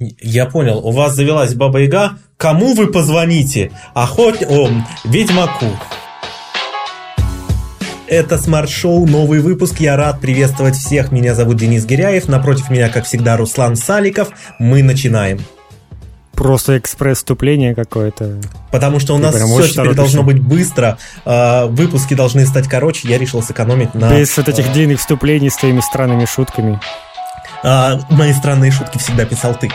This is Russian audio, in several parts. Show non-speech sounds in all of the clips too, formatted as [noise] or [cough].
Я понял, у вас завелась Баба Яга. Кому вы позвоните? Охот... О, Ведьмаку. Это смарт-шоу, новый выпуск. Я рад приветствовать всех. Меня зовут Денис Гиряев. Напротив меня, как всегда, Руслан Саликов. Мы начинаем. Просто экспресс-вступление какое-то. Потому что у нас все теперь торопишься. должно быть быстро. А, выпуски должны стать короче. Я решил сэкономить на... Без вот этих длинных вступлений с твоими странными шутками. А, мои странные шутки всегда писал ты.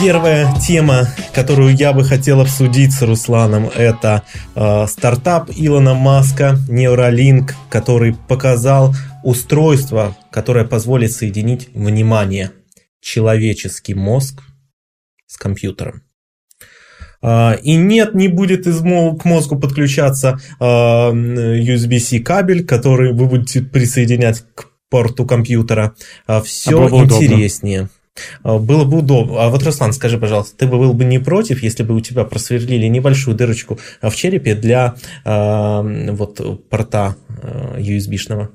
Первая тема, которую я бы хотел обсудить с Русланом, это э, стартап Илона Маска Neuralink, который показал устройство, которое позволит соединить внимание человеческий мозг с компьютером. Uh, и нет, не будет из к мозгу подключаться USB-C кабель, который вы будете присоединять к порту компьютера. Все а интереснее. Удобно. А, было бы удобно. А вот, Руслан, скажи, пожалуйста, ты бы был бы не против, если бы у тебя просверлили небольшую дырочку в черепе для э, вот порта э, USB-шного?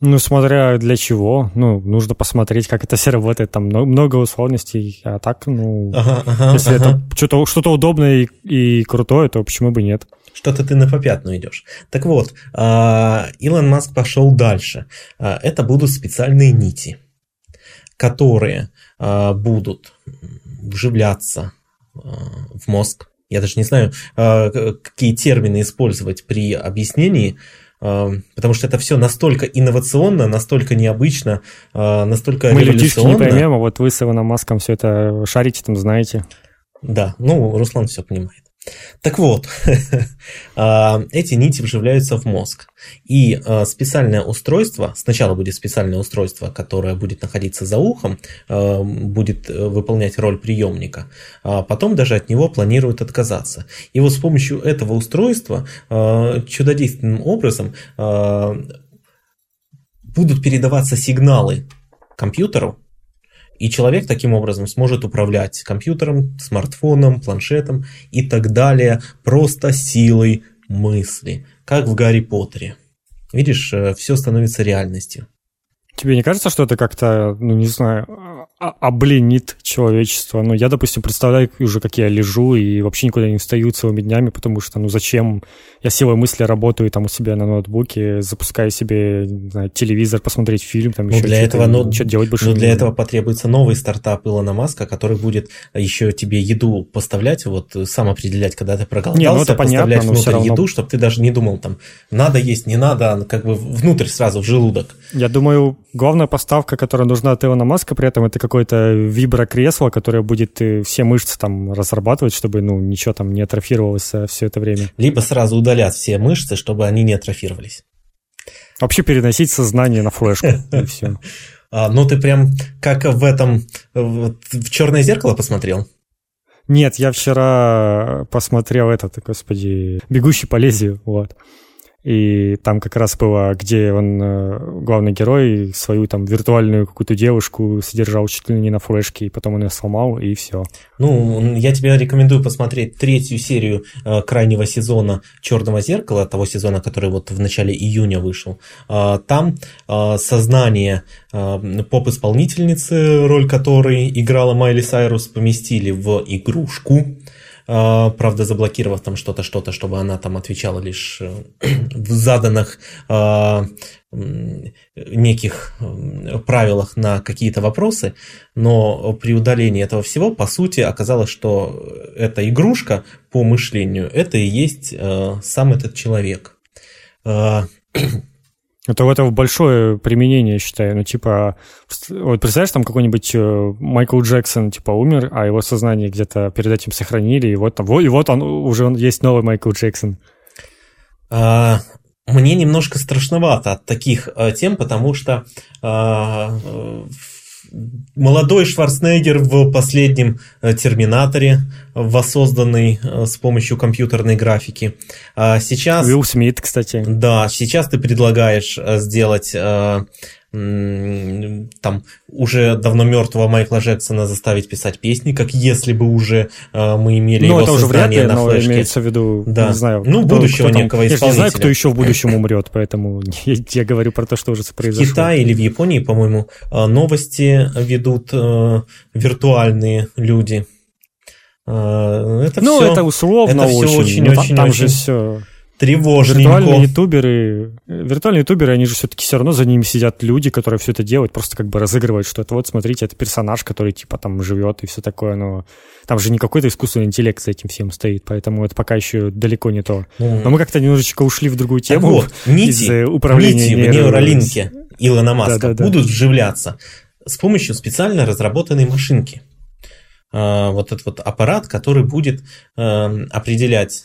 Ну, смотря для чего. Ну, нужно посмотреть, как это все работает. Там много условностей. А так, ну, ага, ага, если ага. это что-то, что-то удобное и, и крутое, то почему бы нет? Что-то ты на попятную идешь. Так вот, Илон Маск пошел дальше. Это будут специальные нити которые э, будут вживляться в мозг. Я даже не знаю, какие термины использовать при объяснении, потому что это все настолько инновационно, настолько необычно, э, настолько Мы революционно. Мы не поймем, а вот вы с Иваном Маском все это шарите, там знаете. Да, ну, Руслан все понимает. Так вот, [laughs] а, эти нити вживляются в мозг. И а, специальное устройство, сначала будет специальное устройство, которое будет находиться за ухом, а, будет э, выполнять роль приемника, а потом даже от него планируют отказаться. И вот с помощью этого устройства чудодейственным образом будут передаваться сигналы компьютеру, и человек таким образом сможет управлять компьютером, смартфоном, планшетом и так далее просто силой мысли, как в Гарри Поттере. Видишь, э, все становится реальностью. Тебе не кажется, что это как-то, ну не знаю, обленит человечество. Ну, я, допустим, представляю уже, как я лежу и вообще никуда не встаю целыми днями, потому что, ну, зачем? Я силой мысли работаю там у себя на ноутбуке, запускаю себе, не знаю, телевизор, посмотреть фильм, там ну, еще для этого, ну, что делать больше. Ну, для этого потребуется новый стартап Илона Маска, который будет еще тебе еду поставлять, вот сам определять, когда ты проголодался, не, ну, это поставлять понятно, внутрь равно... еду, чтобы ты даже не думал там, надо есть, не надо, а как бы внутрь сразу, в желудок. Я думаю, главная поставка, которая нужна от Илона Маска при этом, это какое-то виброкресло, которое будет э, все мышцы там разрабатывать, чтобы, ну, ничего там не атрофировалось все это время. Либо сразу удалят все мышцы, чтобы они не атрофировались. Вообще переносить сознание на флешку, [laughs] и все. А, ну, ты прям как в этом, в «Черное зеркало» посмотрел? Нет, я вчера посмотрел этот, господи, «Бегущий по лезвию», вот. И там как раз было, где он, э, главный герой, свою там виртуальную какую-то девушку содержал чуть ли не на флешке, и потом он ее сломал, и все. Ну, я тебе рекомендую посмотреть третью серию э, крайнего сезона Черного зеркала, того сезона, который вот в начале июня вышел. Э, там сознание поп-исполнительницы, роль которой играла Майли Сайрус, поместили в игрушку. А, правда, заблокировав там что-то, что-то, чтобы она там отвечала лишь э, [clears throat] в заданных а, неких правилах на какие-то вопросы, но при удалении этого всего, по сути, оказалось, что эта игрушка по мышлению, это и есть э, сам этот человек. [clears throat] Это в этого большое применение, я считаю. Ну, типа, вот представляешь, там какой-нибудь э, Майкл Джексон, типа, умер, а его сознание где-то перед этим сохранили, и вот там, и вот он, уже он, есть новый Майкл Джексон. А, мне немножко страшновато от таких а, тем, потому что а, молодой Шварценеггер в последнем э, Терминаторе, воссозданный э, с помощью компьютерной графики. А сейчас... Уилл Смит, кстати. Да, сейчас ты предлагаешь э, сделать там уже давно мертвого Майкла Джексона заставить писать песни, как если бы уже э, мы имели ну, его это уже вряд ли, на но флешке. имеется в виду, да. не знаю. Ну, кто, будущего кто некого исполнителя. Я не знаю, кто еще в будущем умрет, поэтому [laughs] я, я говорю про то, что уже произошло. В Китае или в Японии, по-моему, э, новости ведут э, виртуальные люди. Э, это ну, все, это условно это. Все очень, ну, очень, там очень... же все тревожненько. Виртуальные ютуберы, виртуальные ютуберы, они же все-таки все равно за ними сидят люди, которые все это делают, просто как бы разыгрывают, что это вот, смотрите, это персонаж, который типа там живет и все такое, но там же не какой-то искусственный интеллект за этим всем стоит, поэтому это пока еще далеко не то. Mm. Но мы как-то немножечко ушли в другую тему. Так вот, нити, э, управления нити в нейролинке Илона Маска да, да, будут да. вживляться с помощью специально разработанной машинки. А, вот этот вот аппарат, который будет э, определять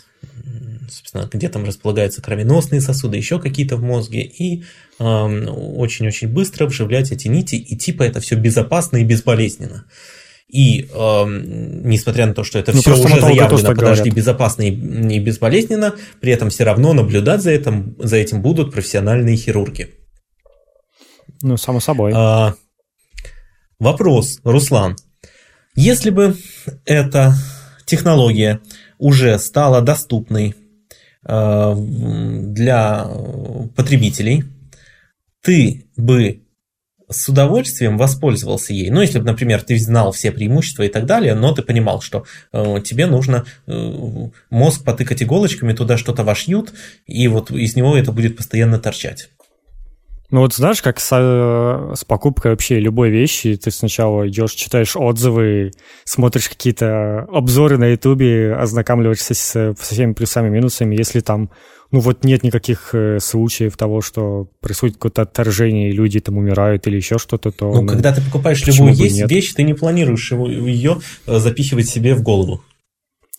собственно, где там располагаются кровеносные сосуды, еще какие-то в мозге, и очень-очень э, быстро вживлять эти нити, и типа это все безопасно и безболезненно. И э, несмотря на то, что это ну, все уже заявлено, подожди, говорят. безопасно и, и безболезненно, при этом все равно наблюдать за этим, за этим будут профессиональные хирурги. Ну, само собой. А, вопрос, Руслан. Если бы эта технология уже стала доступной для потребителей, ты бы с удовольствием воспользовался ей. Ну, если бы, например, ты знал все преимущества и так далее, но ты понимал, что э, тебе нужно э, мозг потыкать иголочками, туда что-то вошьют, и вот из него это будет постоянно торчать. Ну вот знаешь, как с, э, с покупкой вообще любой вещи, ты сначала идешь, читаешь отзывы, смотришь какие-то обзоры на ютубе, ознакомливаешься с, со всеми плюсами и минусами, если там, ну вот нет никаких э, случаев того, что происходит какое-то отторжение, и люди там умирают или еще что-то, то... Ну, ну когда ты покупаешь любую есть вещь, ты не планируешь его, ее э, запихивать себе в голову.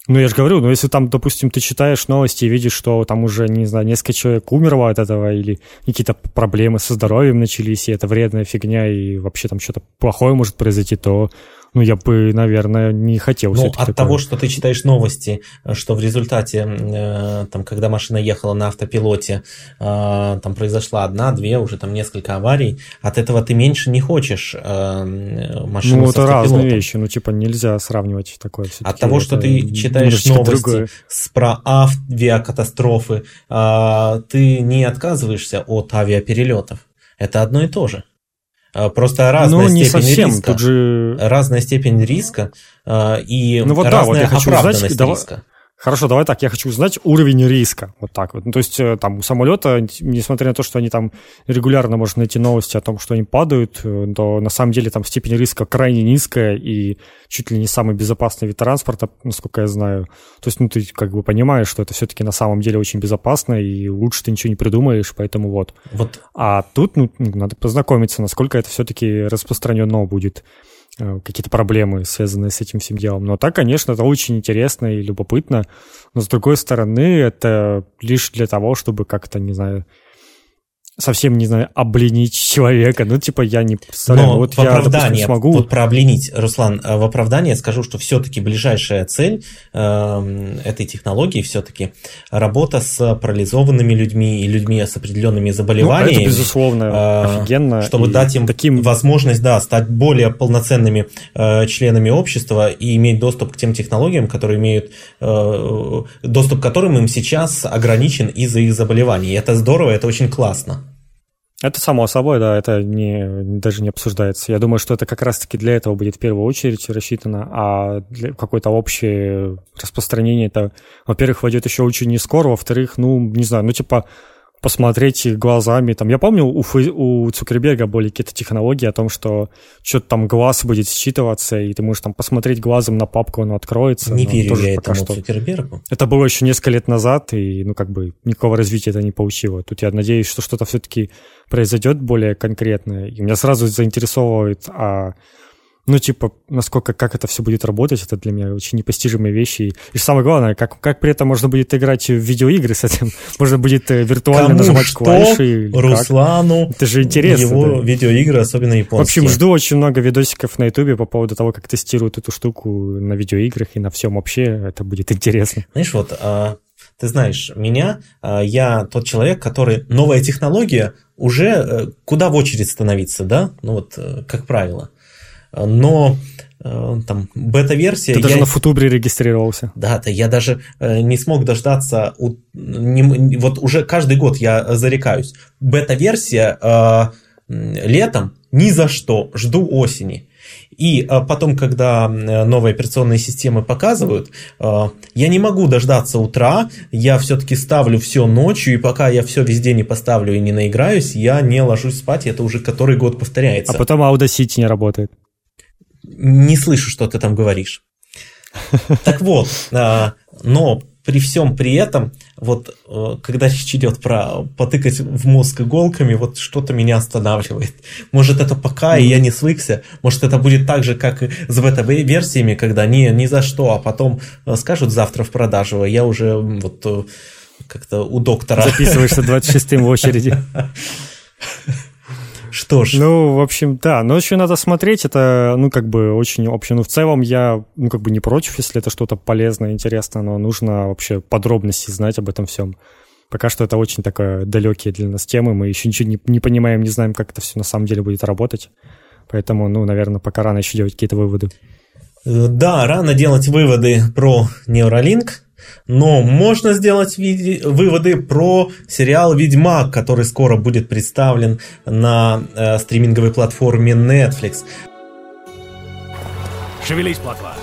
Ну, я же говорю, ну, если там, допустим, ты читаешь новости и видишь, что там уже, не знаю, несколько человек умерло от этого, или какие-то проблемы со здоровьем начались, и это вредная фигня, и вообще там что-то плохое может произойти, то ну, я бы, наверное, не хотел. Ну, от такое. того, что ты читаешь новости, что в результате, э, там, когда машина ехала на автопилоте, э, там произошла одна, две, уже там несколько аварий, от этого ты меньше не хочешь э, машину Ну, это разные вещи, ну, типа, нельзя сравнивать такое. От того, что ты читаешь новости с, про авиакатастрофы, ты не отказываешься от авиаперелетов. Это одно и то же. А, просто разная ну, не степень совсем. риска. Тут же... Разная степень риска а, и ну, вот разная да, вот я хочу оправданность узнать, риска. Хорошо, давай так, я хочу узнать уровень риска, вот так вот. Ну, то есть э, там у самолета, несмотря на то, что они там регулярно можно найти новости о том, что они падают, э, то на самом деле там степень риска крайне низкая и чуть ли не самый безопасный вид транспорта, насколько я знаю. То есть, ну, ты как бы понимаешь, что это все-таки на самом деле очень безопасно, и лучше ты ничего не придумаешь, поэтому вот. вот. А тут, ну, надо познакомиться, насколько это все-таки распространено будет. Э, какие-то проблемы, связанные с этим всем делом. Но так, конечно, это очень интересно и любопытно. Но, с другой стороны, это лишь для того, чтобы как-то, не знаю, совсем, не знаю, обленить человека. Ну, типа, я не представляю. Но вот в я, допустим, смогу... Вот про обленить, Руслан, э, в оправдание скажу, что все-таки ближайшая цель э, этой технологии все-таки работа с парализованными людьми и людьми с определенными заболеваниями. Ну, это, безусловно, э, офигенно. Чтобы дать им таким... возможность, да, стать более полноценными э, членами общества и иметь доступ к тем технологиям, которые имеют, э, доступ к которым им сейчас ограничен из-за их заболеваний. И это здорово, это очень классно. Это само собой, да, это не, даже не обсуждается. Я думаю, что это как раз-таки для этого будет в первую очередь рассчитано, а для какое-то общее распространение это, во-первых, войдет еще очень не скоро, во-вторых, ну, не знаю, ну, типа, посмотреть их глазами. Там, я помню, у, Фей, у Цукерберга были какие-то технологии о том, что что-то там глаз будет считываться, и ты можешь там посмотреть глазом на папку, оно откроется. Не верю я этому что... Цукербергу. Это было еще несколько лет назад, и, ну, как бы, никакого развития это не получило. Тут я надеюсь, что что-то все-таки произойдет более конкретное. И меня сразу заинтересовывает, а ну, типа, насколько, как это все будет работать, это для меня очень непостижимые вещи. И самое главное, как, как при этом можно будет играть в видеоигры с этим. [laughs] Можно будет э, виртуально Кому нажимать что? клавиши. Руслану. Это же интересно. Его да. видеоигры, особенно японские. В общем, жду очень много видосиков на ютубе по поводу того, как тестируют эту штуку на видеоиграх и на всем вообще. Это будет интересно. Знаешь, вот а, Ты знаешь, меня, я тот человек, который новая технология уже куда в очередь становиться, да, ну вот как правило. Но там бета-версия... Ты даже я... на футубре регистрировался. Да, да, я даже не смог дождаться... Не... Вот уже каждый год я зарекаюсь. Бета-версия э, летом ни за что, жду осени. И а, потом, когда новые операционные системы показывают, я не могу дождаться утра, я все-таки ставлю все ночью, и пока я все везде не поставлю и не наиграюсь, я не ложусь спать, это уже который год повторяется. А потом Audacity не работает. Не слышу, что ты там говоришь. [laughs] Так вот, а, но при всем при этом, вот э, когда речь идет про потыкать в мозг иголками, вот что-то меня останавливает. Может это пока, и я не свыкся, может это будет так же, как и с бета-версиями, когда не, ни за что, а потом э, скажут завтра в продажу, а я уже вот э, как-то у доктора. Записываешься 26-м в очереди. [laughs] Что ж. Ну, в общем, да. Но еще надо смотреть. Это, ну, как бы очень общее. Ну, в целом я, ну, как бы не против, если это что-то полезное, интересное, но нужно вообще подробности знать об этом всем. Пока что это очень такая далекие для нас темы. Мы еще ничего не, не понимаем, не знаем, как это все на самом деле будет работать. Поэтому, ну, наверное, пока рано еще делать какие-то выводы. Э, да, рано делать выводы про Neuralink, но можно сделать выводы про сериал «Ведьмак», который скоро будет представлен на э, стриминговой платформе Netflix. Шевелись, плотва!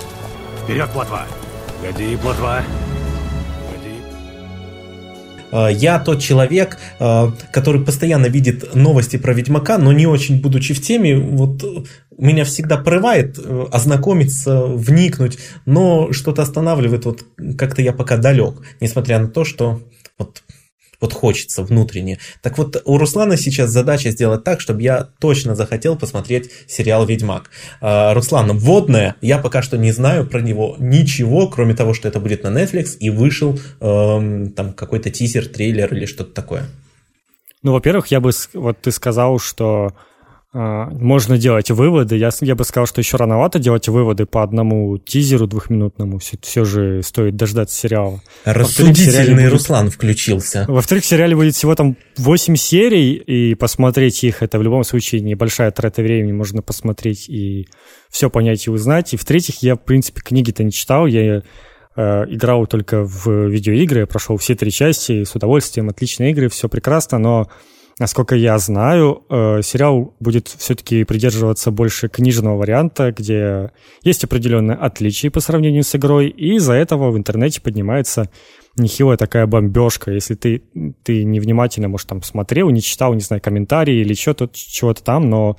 Вперед, плотва! Годи, плотва! Э, я тот человек, э, который постоянно видит новости про Ведьмака, но не очень будучи в теме, вот меня всегда порывает э, ознакомиться, вникнуть, но что-то останавливает, вот как-то я пока далек, несмотря на то, что вот вот хочется внутренне. Так вот, у Руслана сейчас задача сделать так, чтобы я точно захотел посмотреть сериал «Ведьмак». А, Руслан, вводное, я пока что не знаю про него ничего, кроме того, что это будет на Netflix, и вышел эм, там какой-то тизер, трейлер или что-то такое. Ну, во-первых, я бы, вот ты сказал, что можно делать выводы. Я, я бы сказал, что еще рановато делать выводы по одному тизеру двухминутному. Все, все же стоит дождаться сериала. Рассудительный будет... Руслан включился. Во-вторых, в сериале будет всего там 8 серий, и посмотреть их, это в любом случае небольшая трата времени. Можно посмотреть и все понять и узнать. И в-третьих, я, в принципе, книги-то не читал. Я э, играл только в видеоигры, я прошел все три части с удовольствием. Отличные игры, все прекрасно, но Насколько я знаю, э, сериал будет все-таки придерживаться больше книжного варианта, где есть определенные отличия по сравнению с игрой, и из-за этого в интернете поднимается нехилая такая бомбежка. Если ты, ты невнимательно, может, там смотрел, не читал, не знаю, комментарии или что-то, чего-то там, но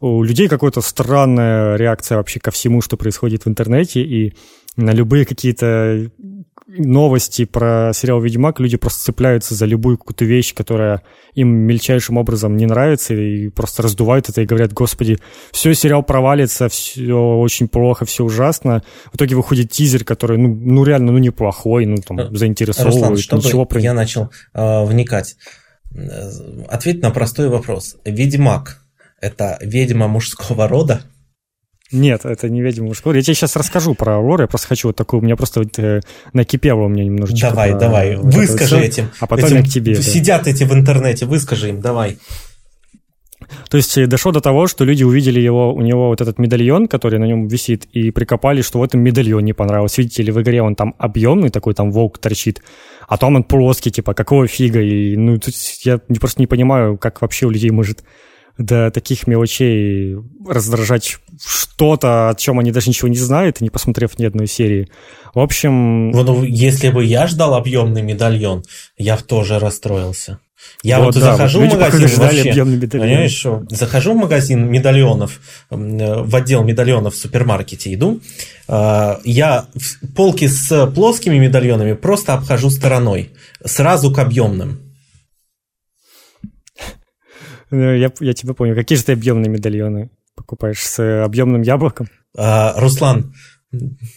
у людей какая-то странная реакция вообще ко всему, что происходит в интернете, и на любые какие-то новости про сериал «Ведьмак» люди просто цепляются за любую какую-то вещь, которая им мельчайшим образом не нравится, и просто раздувают это и говорят, господи, все, сериал провалится, все очень плохо, все ужасно. В итоге выходит тизер, который, ну, ну реально, ну, неплохой, ну, там, заинтересовывает, Руслан, чтобы ничего про... я начал э, вникать. Ответь на простой вопрос. «Ведьмак» — это ведьма мужского рода? Нет, это не ведьма мужского. Я тебе сейчас расскажу про лор, я просто хочу вот такую, у меня просто вот, э, накипело у меня немножечко. Давай, про, давай, вот выскажи этим. А потом этим, я к тебе. Сидят да. эти в интернете, выскажи им, давай. То есть э, дошло до того, что люди увидели его, у него вот этот медальон, который на нем висит, и прикопали, что в этом медальон не понравилось. Видите ли, в игре он там объемный, такой там волк торчит, а там он плоский, типа, какого фига? И, ну, я просто не понимаю, как вообще у людей может до таких мелочей раздражать что-то, о чем они даже ничего не знают, не посмотрев ни одной серии. В общем... Ну, если бы я ждал объемный медальон, я тоже расстроился. Я вот, вот да, захожу вот в магазин вообще, понимаешь, захожу в магазин медальонов, в отдел медальонов в супермаркете иду, а, я полки с плоскими медальонами просто обхожу стороной, сразу к объемным. Ну, я, я тебя понял. Какие же ты объемные медальоны покупаешь с э, объемным яблоком? А, Руслан.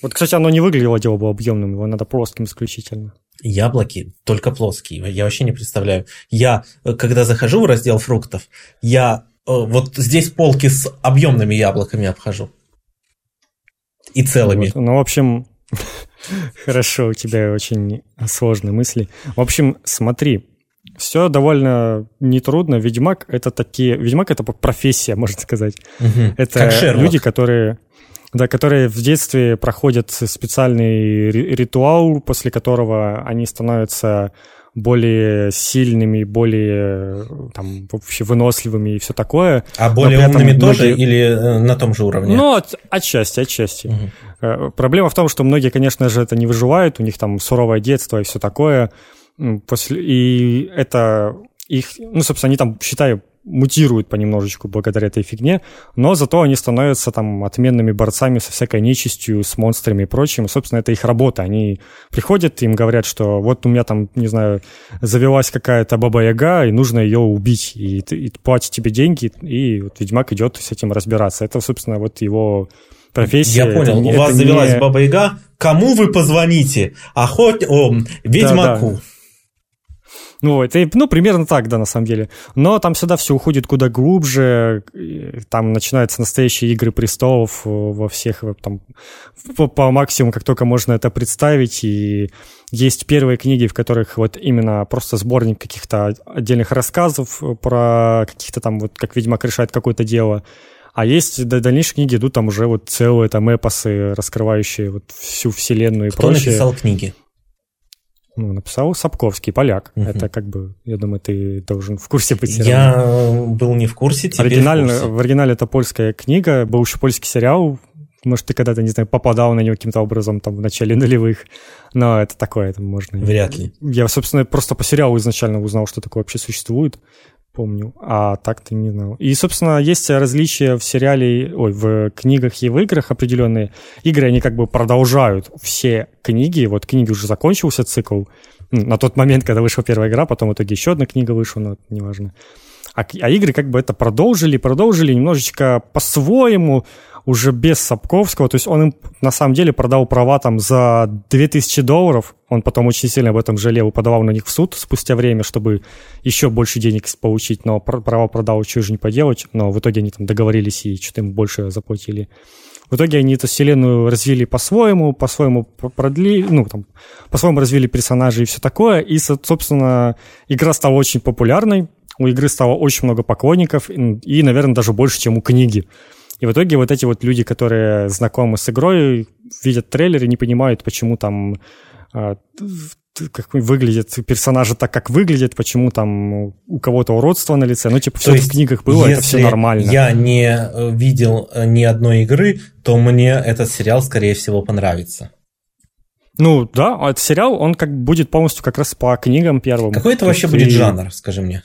Вот, кстати, оно не выглядело дело было объемным, его надо плоским исключительно. Яблоки только плоские. Я вообще не представляю. Я, э, когда захожу в раздел фруктов, я э, вот здесь полки с объемными яблоками обхожу. И целыми. Вот. Ну, в общем, [laughs] Хорошо, у тебя очень сложные мысли. В общем, смотри, все довольно нетрудно. Ведьмак это такие... Ведьмак это профессия, [laughs] можно сказать. Мгм. Это Как Шерлок. люди, которые... Да, которые в детстве проходят специальный ри- ритуал, после которого они становятся более сильными, более там, вообще выносливыми и все такое. А более умными тоже многие- или э, на том же уровне? Ну, от- отчасти, отчасти. Э, Проблема в том, что многие, конечно же, это не выживают, у них там суровое детство и все такое. После... И это их, ну, собственно, они там, считаю, мутируют понемножечку благодаря этой фигне, но зато они становятся там отменными борцами со всякой нечистью, с монстрами и прочим. Собственно, это их работа. Они приходят, им говорят, что вот у меня там, не знаю, завелась какая-то баба-яга, и нужно ее убить, и, и платить тебе деньги, и вот ведьмак идет с этим разбираться. Это, собственно, вот его профессия. Я понял, Это у вас завелась не- Баба Яга. Кому вы позвоните? Охот... О, ведьмаку. Ну, это, ну, примерно так, да, на самом деле. Но там всегда все уходит куда глубже. и Там начинаются настоящие игры престолов э, во всех, э, там, по, по максимуму, как только можно это представить. И есть первые книги, в которых вот именно просто сборник каких-то отдельных рассказов э, про каких-то там, вот как Ведьмак решает какое-то дело. А есть да, дальнейшие книги идут там уже вот целые там эпосы, раскрывающие вот всю вселенную и Кто прочее. написал книги? Ну, написал Сапковский, поляк. Мгм. Это как бы, я думаю, ты должен в курсе быть. Я равно. был не в курсе, теперь Оригинально, в курсе. в оригинале это польская книга, был еще польский сериал. Может, ты когда-то, не знаю, попадал на него каким-то образом там в начале нулевых. Но это такое, это можно... Вряд ли. Я, собственно, просто по сериалу изначально узнал, что такое вообще существует. Помню. А так ты не знал. И, собственно, есть различия в сериале, ой, в книгах и в играх определенные. Игры, они как бы продолжают все книги. Вот книги уже закончился цикл. На тот момент, когда вышла первая игра, потом в итоге еще одна книга вышла, но это неважно. А, а игры как бы это продолжили, продолжили немножечко по-своему, уже без Сапковского. То есть он им на самом деле продал права там за 2000 долларов. Он потом очень сильно об этом жалел и подавал на них в суд спустя время, чтобы еще больше денег получить. Но пр- права продал, же не поделать. Но в итоге они там договорились и что-то им больше заплатили. В итоге они эту вселенную развили по-своему, по-своему пр- продлили, ну, там, по-своему развили персонажей и все такое. И, со- собственно, игра стала очень популярной. У игры стало очень много поклонников и, и, наверное, даже больше, чем у книги. И в итоге вот эти вот люди, которые знакомы с игрой, видят трейлер и не понимают, почему там а, как выглядят персонажи так, как выглядят, почему там у кого-то уродство на лице. Ну, типа, все в книгах было, это все нормально. я не э, видел э, ни одной игры, то мне этот сериал, скорее всего, понравится. Ну, да, а этот сериал, он как будет полностью как раз по книгам первым. Какой это То вообще есть будет и- жанр, скажи мне?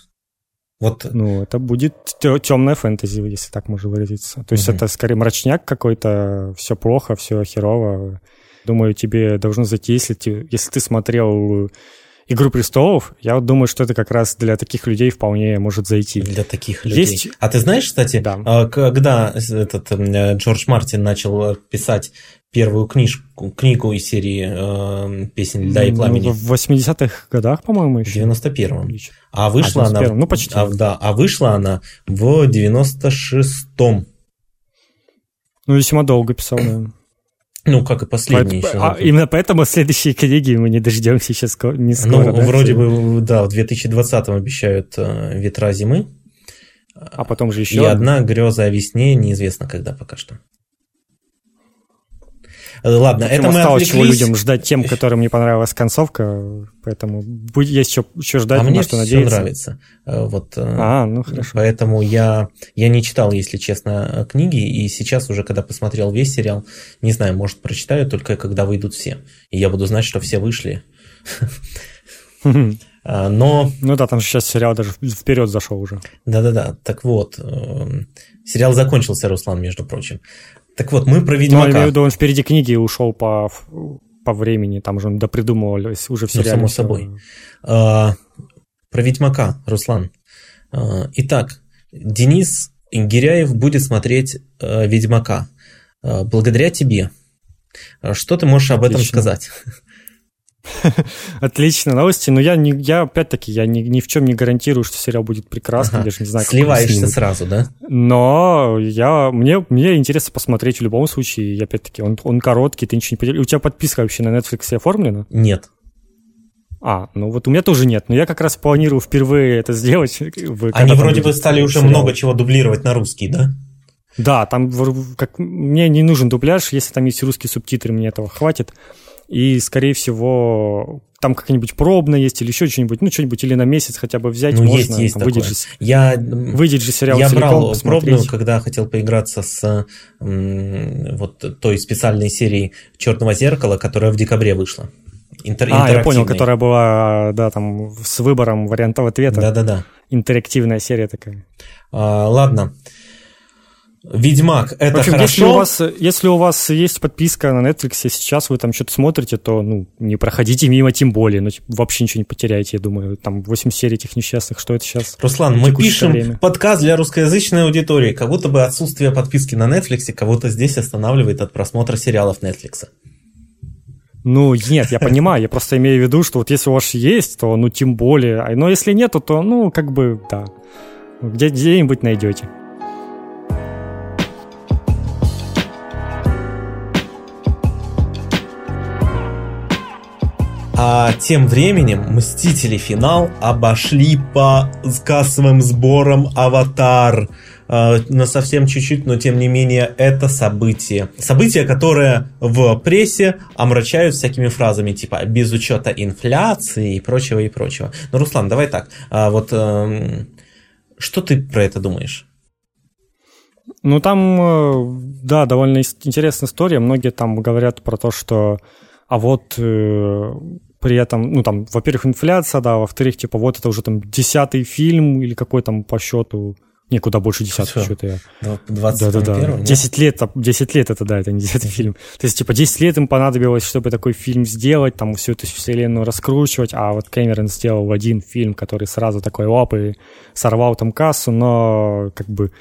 Вот Ну, это будет темная фэнтези, если так можно выразиться. То есть Мгм. это скорее мрачняк какой-то, все плохо, все херово. Думаю, тебе должно зайти, если, ты- если ты смотрел «Игру престолов», я вот думаю, что это как раз для таких людей вполне может зайти. для таких людей. Есть- А ты знаешь, кстати, Да. а, когда этот э, Джордж Мартин начал э, писать первую книжку, книгу из серии э, «Песен льда и Ну, пламени»? В 80-х годах, по-моему, В еще. 91-м. А вышла А, она... 91-м, ну, почти. а, да, а вышла она в 96-м. Ну, весьма долго писал, да. Ну, как и последний Поэт- еще. а именно поэтому следующие книги мы не дождемся сейчас не Ну, скоро. да? вроде бы, да, в 2020-м обещают э, «Ветра зимы». А потом же еще... И одна греза о весне, неизвестно когда пока что. Э, Ладно, это Этим мы осталось чего отвлеклись. людям ждать тем, которым не понравилась концовка, поэтому будет есть еще, еще ждать, А мне что надеяться. нравится. Э, Вот, э, А, ну хорошо. Поэтому я, я не читал, если честно, э, книги, и сейчас уже, когда посмотрел весь сериал, не знаю, может, прочитаю только когда выйдут все. И я буду знать, что все вышли. [laughs] А, Но, Ну да, там же сейчас сериал даже вперед зашел уже. да-да-да, так вот, эм, сериал закончился, Руслан, между прочим. Так вот, мы про Ну, я Ведьмака. имею в виду, он впереди книги ушел по, по времени, там же он допридумывал уже в Ну, само всё. собой. А, Про Ведьмака, Руслан. А, Итак, Денис Гиряев будет смотреть э, Ведьмака. А, Благодаря тебе. А, Что ты можешь об этом Отлично. сказать? [laughs] [laughs] Отлично, новости. Но я, не, я опять-таки, я ни, ни в чем не гарантирую, что сериал будет прекрасным. Ага. Даже не знаю, Сливаешься сразу, да? Но я, мне, мне интересно посмотреть в любом случае. И опять-таки, он, он короткий, ты ничего не потеряешь. У тебя подписка вообще на Netflix оформлена? Нет. А, ну вот у меня тоже нет, но я как раз планирую впервые это сделать. [laughs] Они вроде бы стали уже сериал. много чего дублировать на русский, да? Да, там как, мне не нужен дубляж, если там есть русские субтитры, мне этого хватит. И, скорее всего, там как-нибудь пробно есть или еще что-нибудь, ну, что-нибудь или на месяц хотя бы взять ну, можно. Есть, есть там, такое. Выйдет же, я, выйдет же сериал Я брал посмотреть. пробную, когда хотел поиграться с вот той специальной серией «Черного зеркала», которая в декабре вышла. Интер- а, я понял, которая была, да, там, с выбором вариантов ответа. Да-да-да. Интерактивная серия такая. А, ладно. Ведьмак, это в общем, хорошо. Если у, вас, если у вас есть подписка на Netflix, и сейчас вы там что-то смотрите, то ну, не проходите мимо, тем более. Ну, типа, вообще ничего не потеряете, я думаю. Там 8 серий этих несчастных, что это сейчас? Руслан, мы пишем время. подкаст для русскоязычной аудитории. Как будто бы отсутствие подписки на Netflix кого-то здесь останавливает от просмотра сериалов Netflix. Ну, нет, я понимаю, я просто имею в виду, что вот если у вас есть, то ну тем более. Но если нету, то ну как бы да. Где, где-нибудь найдете. А тем временем Мстители Финал обошли по кассовым сборам Аватар э, на совсем чуть-чуть, но тем не менее это событие. Событие, которое в прессе омрачают всякими фразами типа без учета инфляции и прочего и прочего. Но, Руслан, давай так. А вот э, что ты про это думаешь? Ну, там, э, да, довольно интересная история. Многие там говорят про то, что а вот э, при этом, ну, там, во-первых, инфляция, да, во-вторых, типа, вот это уже там десятый фильм или какой там по счету, не, куда больше десятых, что-то я... 20 да, да, да. 10 лет, 10 лет это, да, это не десятый фильм. То есть, типа, 10 лет им понадобилось, чтобы такой фильм сделать, там, всю эту вселенную раскручивать, а вот Кэмерон сделал один фильм, который сразу такой лап и сорвал там кассу, но, как бы,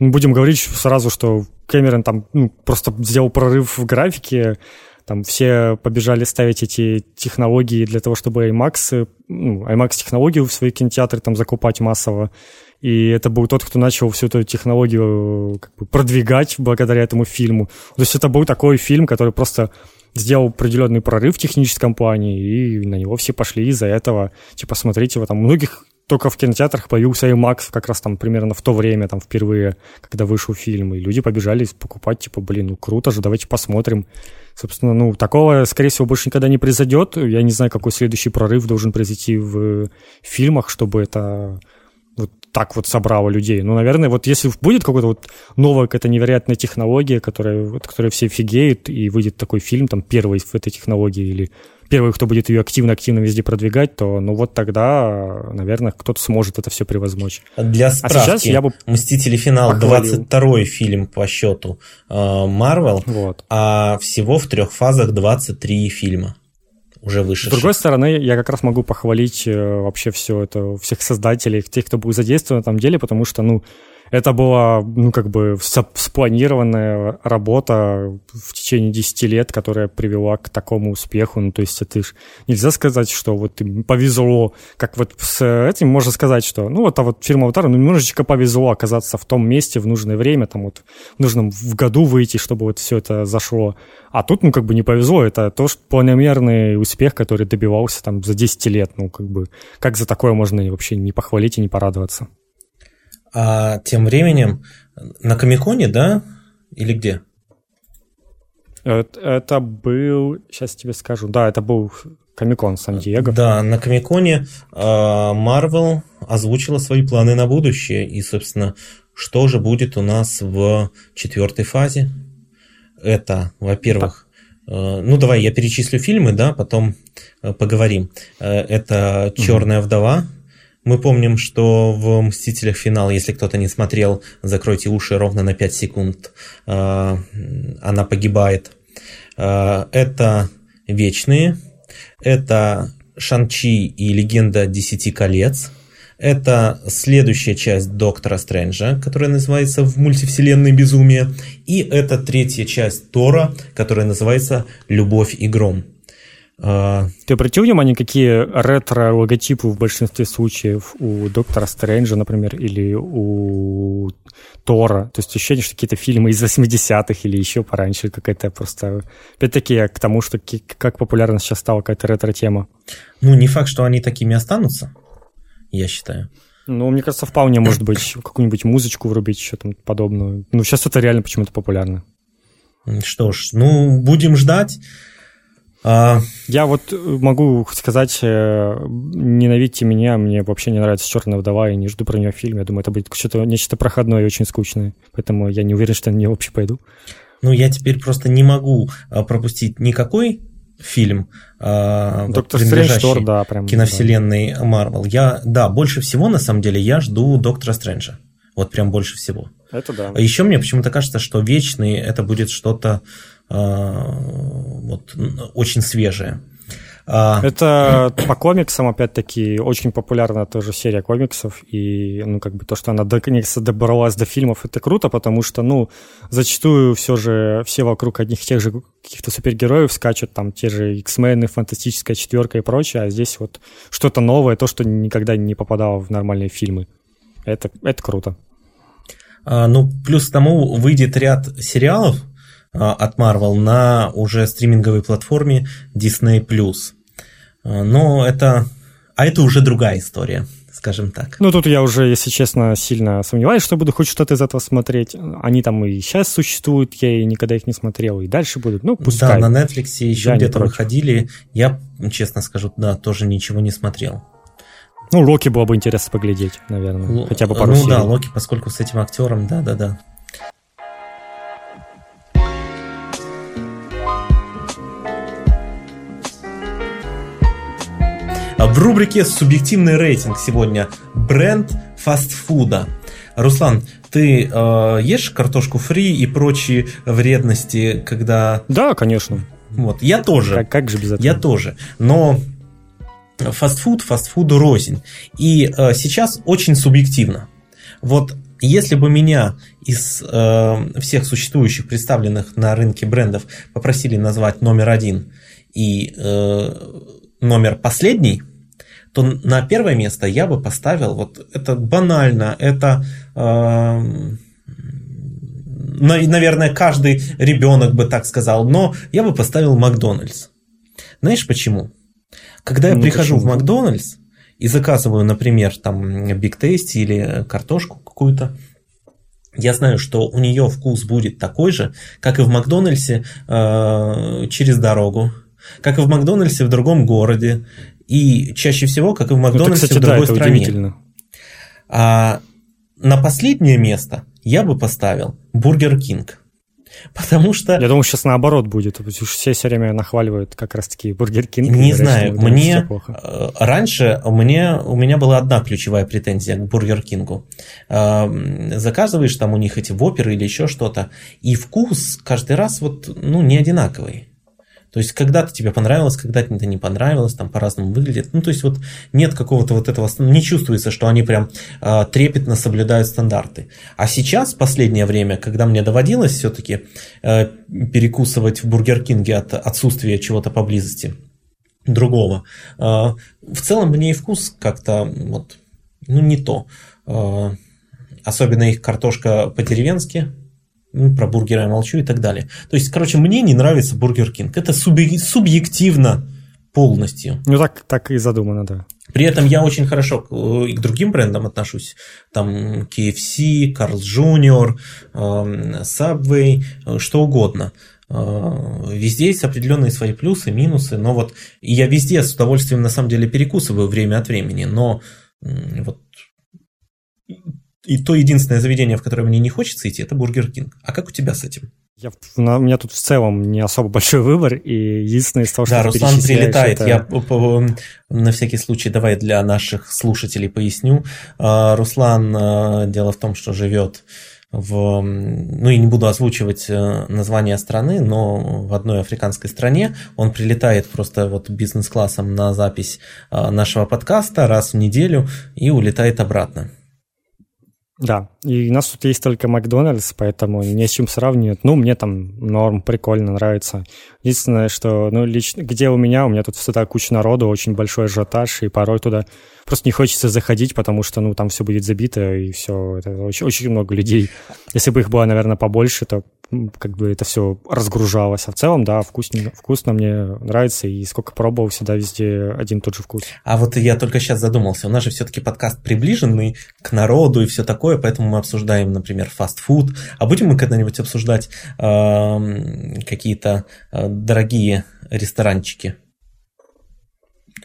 будем говорить сразу, что Кэмерон там ну, просто сделал прорыв в графике, там все побежали ставить эти технологии для того, чтобы IMAX, ну, IMAX технологию в свои кинотеатры там закупать массово. И это был тот, кто начал всю эту технологию как бы, продвигать благодаря этому фильму. То есть это был такой фильм, который просто сделал определенный прорыв в техническом плане, и на него все пошли из-за этого. Типа, смотрите, вот там многих только в кинотеатрах появился IMAX как раз там примерно в то время, там впервые, когда вышел фильм, и люди побежали покупать, типа, блин, ну круто же, давайте посмотрим. Собственно, ну, такого, скорее всего, больше никогда не произойдет. Я не знаю, какой следующий прорыв должен произойти в фильмах, чтобы это вот так вот собрало людей. Ну, наверное, вот если будет какая-то вот новая какая-то невероятная технология, которая, вот, которая все офигеют, и выйдет такой фильм, там, первый в этой технологии, или первый, кто будет ее активно-активно везде продвигать, то, ну, вот тогда, наверное, кто-то сможет это все превозмочь. Для справки, а сейчас я бы «Мстители. Финал» похвалил. 22 фильм по счету Марвел, э, вот. а всего в трех фазах 23 фильма уже выше. С другой стороны, я как раз могу похвалить э, вообще все это, всех создателей, тех, кто был задействован на этом деле, потому что, ну, это была, ну, как бы спланированная работа в течение 10 лет, которая привела к такому успеху. Ну, то есть это ж нельзя сказать, что вот повезло, как вот с этим можно сказать, что, ну, вот, а вот фирма Аватар, ну, немножечко повезло оказаться в том месте в нужное время, там вот в нужном в году выйти, чтобы вот все это зашло. А тут, ну, как бы не повезло, это то, что планомерный успех, который добивался там за 10 лет, ну, как бы, как за такое можно вообще не похвалить и не порадоваться. А тем временем на Комиконе, да? Или где? Это, был, сейчас тебе скажу, да, это был Комикон Сан-Диего. Да, на Комиконе Марвел озвучила свои планы на будущее. И, собственно, что же будет у нас в четвертой фазе? Это, во-первых, да. ну давай я перечислю фильмы, да, потом э, поговорим. Э, это Черная вдова, мы помним, что в «Мстителях. Финал», если кто-то не смотрел, закройте уши ровно на 5 секунд, э, она погибает. Э, это «Вечные», это «Шанчи и легенда Десяти колец», это следующая часть Доктора Стрэнджа, которая называется «В мультивселенной безумие», и это третья часть Тора, которая называется «Любовь и гром». А, Ты обратил внимание, какие ретро-логотипы в большинстве случаев у Доктора Стрэнджа, например, или у Тора? То есть ощущение, что какие-то фильмы из 80-х или еще пораньше, какая-то просто... Опять-таки к тому, что как популярна сейчас стала какая-то ретро-тема. Ну, не факт, что они такими останутся, я считаю. Ну, мне кажется, вполне может быть [coughs] какую-нибудь музычку врубить, что там подобное. Ну, сейчас это реально почему-то популярно. Что ж, ну, будем ждать. А... Я вот могу сказать, э, ненавидьте меня, мне вообще не нравится «Черная вдова», и не жду про нее фильм. Я думаю, это будет что-то нечто проходное и очень скучное. Поэтому я не уверен, что на нее вообще пойду. Ну, я теперь просто не могу а, пропустить никакой фильм, э, Доктор вот, Стрэндж, Тор, да, прям, киновселенной Марвел. Да. Я, да, больше всего, на самом деле, я жду Доктора Стрэнджа. Вот прям больше всего. Это да. А еще мне почему-то кажется, что Вечный это будет что-то э, вот, очень свежее. А, Это по комиксам, опять-таки, очень популярная тоже серия комиксов, и, ну, как бы то, что она наконец-то добралась до фильмов, это круто, потому что, ну, зачастую все же все вокруг одних тех же каких-то супергероев скачут, там, те же X-Men, Фантастическая четверка и прочее, а здесь вот что-то новое, то, что никогда не попадало в нормальные фильмы. Это, это круто. А, ну, плюс к тому выйдет ряд сериалов а, от Marvel на уже стриминговой платформе Disney+. А, но это... А это уже другая история, скажем так. Ну, тут я уже, если честно, сильно сомневаюсь, что буду хоть что-то из этого смотреть. Они там и сейчас существуют, я и никогда их не смотрел, и дальше будут. Ну, пускай. Да, на Netflix еще где-то выходили. Я, честно скажу, да, тоже ничего не смотрел. Ну, Локи было бы интересно поглядеть, наверное. Л- хотя бы пару Ну серий. да, Локи, поскольку с этим актером, да-да-да. В рубрике «Субъективный рейтинг» сегодня бренд фастфуда. Руслан, ты э, ешь картошку фри и прочие вредности, когда... Да, конечно. Вот, я тоже. Как, как же без этого? Я тоже. Но фастфуд, фастфуду рознь. И э, сейчас очень субъективно. Вот если бы меня из э, всех существующих представленных на рынке брендов попросили назвать номер один и э, номер последний, то на первое место я бы поставил, вот это банально, это, э, наверное, каждый ребенок бы так сказал, но я бы поставил Макдональдс. Знаешь почему? Когда я ну, прихожу почему? в Макдональдс и заказываю, например, там Биг Тейсти или картошку какую-то, я знаю, что у нее вкус будет такой же, как и в Макдональдсе э, через дорогу, как и в Макдональдсе в другом городе, и чаще всего, как и в Макдональдсе ну, это, кстати, в другой да, стране. Удивительно. А на последнее место я бы поставил Бургер Кинг. Потому что... Я думаю, сейчас наоборот будет. Все все время нахваливают как раз-таки Бургер Кинг. Не знаю, мне... Э, раньше мне, у меня была одна ключевая претензия к Бургер Кингу. Эм, заказываешь там у них эти воперы или еще что-то, и вкус каждый раз вот, ну, не одинаковый. То есть когда-то тебе понравилось, когда-то не понравилось, там по-разному выглядит. Ну, то есть вот нет какого-то вот этого, не чувствуется, что они прям э, трепетно соблюдают стандарты. А сейчас, последнее время, когда мне доводилось все-таки э, перекусывать в Бургер Кинге от отсутствия чего-то поблизости другого, э, в целом мне и вкус как-то вот, ну, не то. Э, особенно их картошка по-деревенски, ну, про бургеры я молчу и так далее. То есть, короче, мне не нравится Бургер Кинг. Это субъективно полностью. Ну, так, так и задумано, да. При этом я очень хорошо и к другим брендам отношусь. Там KFC, Carl's Jr., Subway, э, что угодно. Э, везде есть определенные свои плюсы, минусы, но вот я везде с удовольствием на самом деле перекусываю время от времени, но вот и то единственное заведение, в которое мне не хочется идти, это Бургер Кинг. А как у тебя с этим? Я, у меня тут в целом не особо [laughs] большой выбор, и единственное из того, что Да, Руслан прилетает. Это... Я на всякий случай давай для наших слушателей поясню. А, Руслан, а, дело в том, что живет в, ну и не буду озвучивать э, название страны, но в одной африканской стране он прилетает просто вот бизнес-классом на запись нашего подкаста раз в неделю и улетает обратно. Да, и у нас тут есть только Макдональдс, поэтому не с чем сравнивать. Ну, мне там норм, прикольно, нравится. Единственное, что, ну, лично, где у меня, у меня тут всегда куча народу, очень большой ажиотаж, и порой туда просто не хочется заходить, потому что, ну, там все будет забито, и все, это очень, очень много людей. Если бы их было, наверное, побольше, то как бы это все разгружалось. А в целом, да, вкусно, вкусно мне нравится, и сколько пробовал, всегда везде один тот же вкус. А вот я только сейчас задумался, у нас же все-таки подкаст приближенный к народу и все такое, поэтому мы обсуждаем, например, фастфуд. А будем мы когда-нибудь обсуждать э, какие-то дорогие ресторанчики?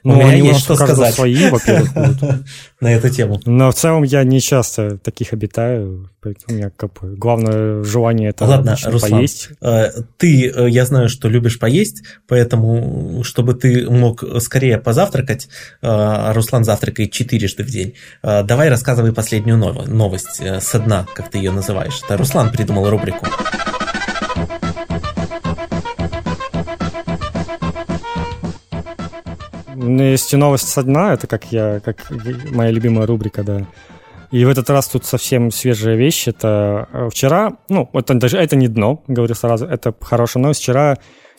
Ну, у меня есть что сказать. свои, во-первых. [laughs] На эту тему. Но в целом я не часто таких обитаю, поэтому у меня как бы главное желание это Ладно, Руслан, поесть. Э, ты, э, я знаю, что любишь поесть, поэтому, чтобы ты мог скорее позавтракать, э, Руслан завтракает четырежды в день, давай рассказывай последнюю новость со дна, как ты ее называешь. Это Руслан придумал рубрику. Ну, есть новость со дна, это как я, как моя любимая рубрика, да. И в этот раз тут совсем свежая вещь. Это э, вчера, ну, это даже это не дно, говорю сразу, это хорошая новость. Вчера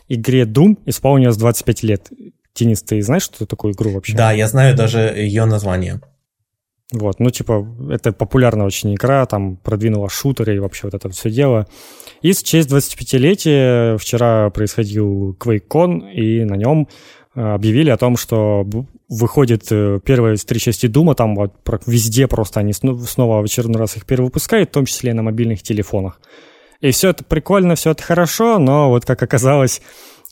игре Doom исполнилось 25 лет. Денис, ты знаешь, что такое игру вообще? Да, я знаю даже ее название. Вот, ну, типа, это популярная очень игра, там продвинула шутеры и вообще вот это все дело. И в честь 25-летия вчера происходил QuakeCon, и на нем объявили о том, что выходит э, первые три части Дума, там вот везде просто они снова в очередной раз их перевыпускают, в том числе и на мобильных телефонах. И все это прикольно, все это хорошо, но вот как оказалось,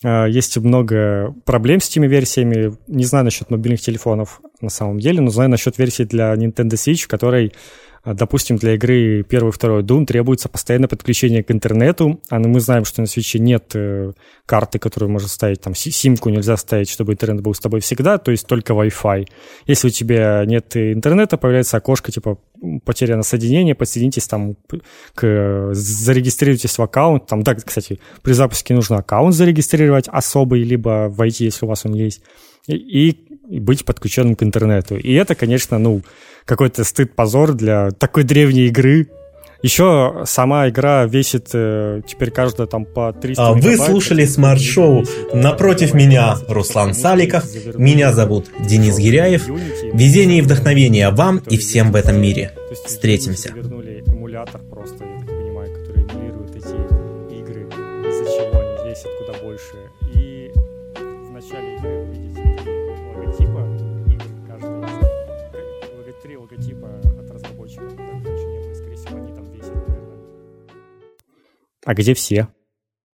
э, есть много проблем с этими версиями. Не знаю насчет мобильных телефонов на самом деле, но знаю насчет версии для Nintendo Switch, в которой допустим, для игры первый второй Doom требуется постоянное подключение к интернету, а мы знаем, что на свече нет э, карты, которую можно ставить, там, симку нельзя ставить, чтобы интернет был с тобой всегда, то есть только Wi-Fi. Если у тебя нет интернета, появляется окошко, типа, потеряно соединение, подсоединитесь там к... зарегистрируйтесь в аккаунт, там, да, кстати, при запуске нужно аккаунт зарегистрировать особый, либо войти, если у вас он есть, и быть подключенным к интернету. И это, конечно, ну, какой-то стыд-позор для такой древней игры. Еще сама игра весит э, теперь каждая там по 300 а Вы слушали смарт-шоу «Напротив меня» Руслан Саликов. Меня зовут Денис Гиряев. Везение и вдохновение вам и всем в этом мире. Встретимся. А где все?